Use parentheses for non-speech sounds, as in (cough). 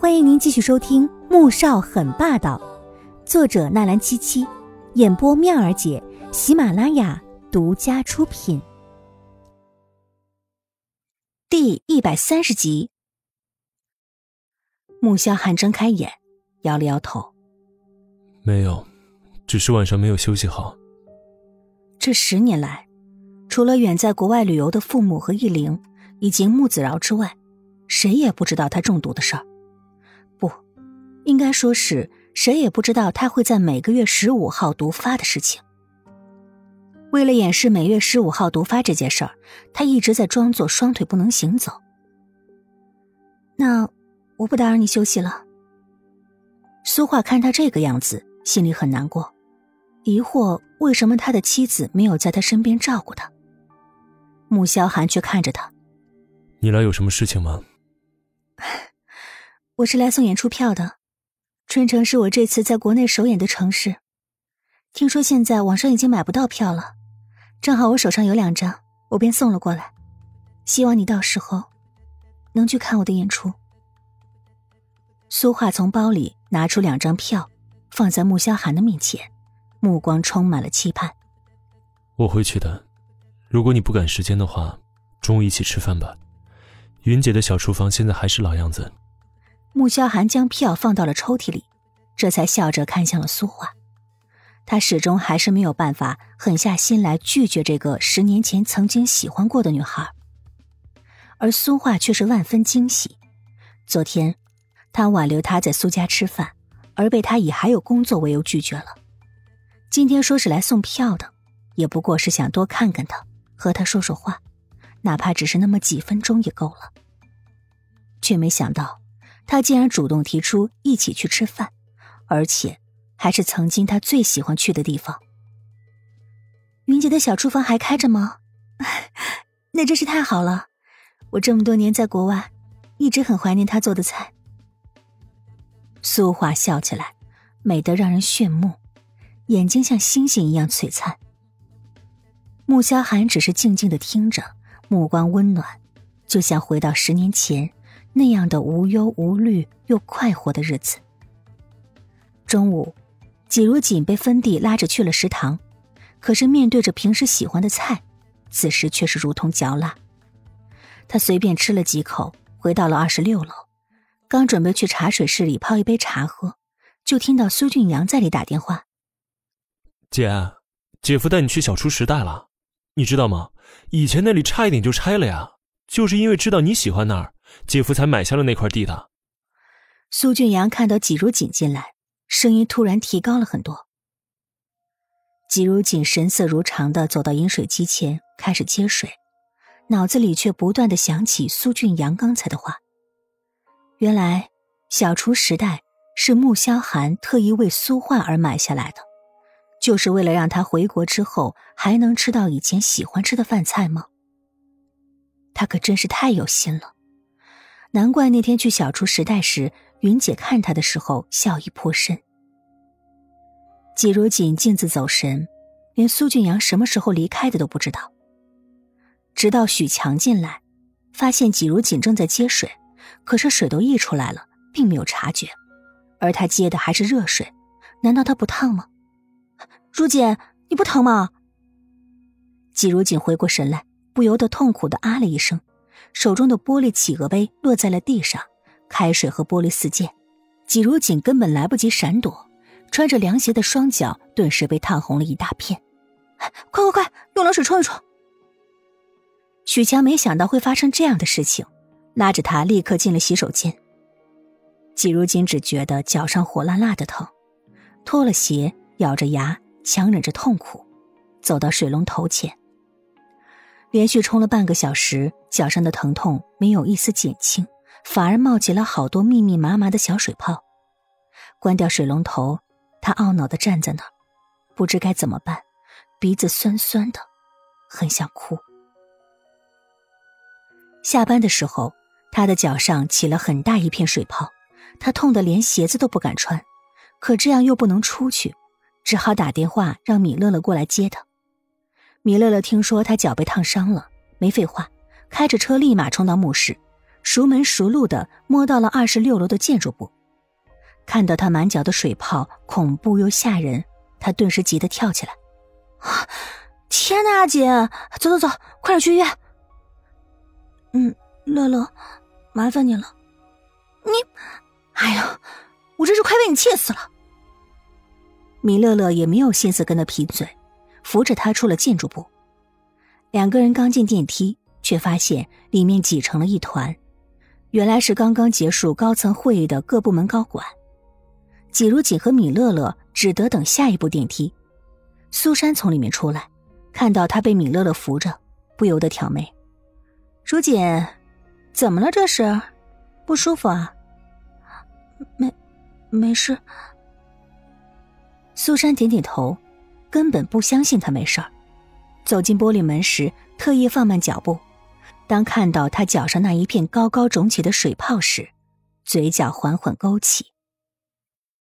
欢迎您继续收听《穆少很霸道》，作者纳兰七七，演播妙儿姐，喜马拉雅独家出品。第一百三十集，穆萧寒睁开眼，摇了摇头：“没有，只是晚上没有休息好。”这十年来，除了远在国外旅游的父母和易灵以及穆子饶之外，谁也不知道他中毒的事儿。不，应该说是谁也不知道他会在每个月十五号毒发的事情。为了掩饰每月十五号毒发这件事儿，他一直在装作双腿不能行走。那我不打扰你休息了。苏画看他这个样子，心里很难过，疑惑为什么他的妻子没有在他身边照顾他。穆萧寒却看着他：“你来有什么事情吗？” (laughs) 我是来送演出票的，春城是我这次在国内首演的城市。听说现在网上已经买不到票了，正好我手上有两张，我便送了过来。希望你到时候能去看我的演出。苏画从包里拿出两张票，放在穆萧寒的面前，目光充满了期盼。我会去的，如果你不赶时间的话，中午一起吃饭吧。云姐的小厨房现在还是老样子。穆萧寒将票放到了抽屉里，这才笑着看向了苏画。他始终还是没有办法狠下心来拒绝这个十年前曾经喜欢过的女孩，而苏画却是万分惊喜。昨天，他挽留她在苏家吃饭，而被他以还有工作为由拒绝了。今天说是来送票的，也不过是想多看看他，和他说说话，哪怕只是那么几分钟也够了。却没想到。他竟然主动提出一起去吃饭，而且还是曾经他最喜欢去的地方。云姐的小厨房还开着吗？(laughs) 那真是太好了！我这么多年在国外，一直很怀念她做的菜。苏华笑起来，美得让人炫目，眼睛像星星一样璀璨。穆萧寒只是静静的听着，目光温暖，就像回到十年前。那样的无忧无虑又快活的日子。中午，季如锦被芬蒂拉着去了食堂，可是面对着平时喜欢的菜，此时却是如同嚼蜡。他随便吃了几口，回到了二十六楼，刚准备去茶水室里泡一杯茶喝，就听到苏俊阳在里打电话：“姐，姐夫带你去小厨时代了，你知道吗？以前那里差一点就拆了呀，就是因为知道你喜欢那儿。”姐夫才买下了那块地的。苏俊阳看到季如锦进来，声音突然提高了很多。季如锦神色如常的走到饮水机前，开始接水，脑子里却不断的想起苏俊阳刚才的话。原来，小厨时代是穆萧寒特意为苏焕而买下来的，就是为了让他回国之后还能吃到以前喜欢吃的饭菜吗？他可真是太有心了。难怪那天去小厨时代时，云姐看他的时候笑意颇深。季如锦径自走神，连苏俊阳什么时候离开的都不知道。直到许强进来，发现季如锦正在接水，可是水都溢出来了，并没有察觉，而他接的还是热水，难道他不烫吗？如锦，你不疼吗？季如锦回过神来，不由得痛苦的啊了一声。手中的玻璃企鹅杯落在了地上，开水和玻璃四溅。季如锦根本来不及闪躲，穿着凉鞋的双脚顿时被烫红了一大片。快快快，用冷水冲一冲！许强没想到会发生这样的事情，拉着他立刻进了洗手间。季如锦只觉得脚上火辣辣的疼，脱了鞋，咬着牙，强忍着痛苦，走到水龙头前。连续冲了半个小时，脚上的疼痛没有一丝减轻，反而冒起了好多密密麻麻的小水泡。关掉水龙头，他懊恼的站在那儿，不知该怎么办，鼻子酸酸的，很想哭。下班的时候，他的脚上起了很大一片水泡，他痛得连鞋子都不敢穿，可这样又不能出去，只好打电话让米乐乐过来接他。米乐乐听说他脚被烫伤了，没废话，开着车立马冲到墓室，熟门熟路的摸到了二十六楼的建筑部。看到他满脚的水泡，恐怖又吓人，他顿时急得跳起来：“，天哪，阿姐，走走走，快点去医院！”嗯，乐乐，麻烦你了。你，哎呀，我真是快被你气死了。米乐乐也没有心思跟他贫嘴，扶着他出了建筑部。两个人刚进电梯，却发现里面挤成了一团，原来是刚刚结束高层会议的各部门高管。季如锦和米乐乐只得等下一部电梯。苏珊从里面出来，看到他被米乐乐扶着，不由得挑眉：“如锦，怎么了？这是不舒服啊？”“没，没事。”苏珊点点头，根本不相信他没事儿。走进玻璃门时，特意放慢脚步。当看到他脚上那一片高高肿起的水泡时，嘴角缓缓勾起。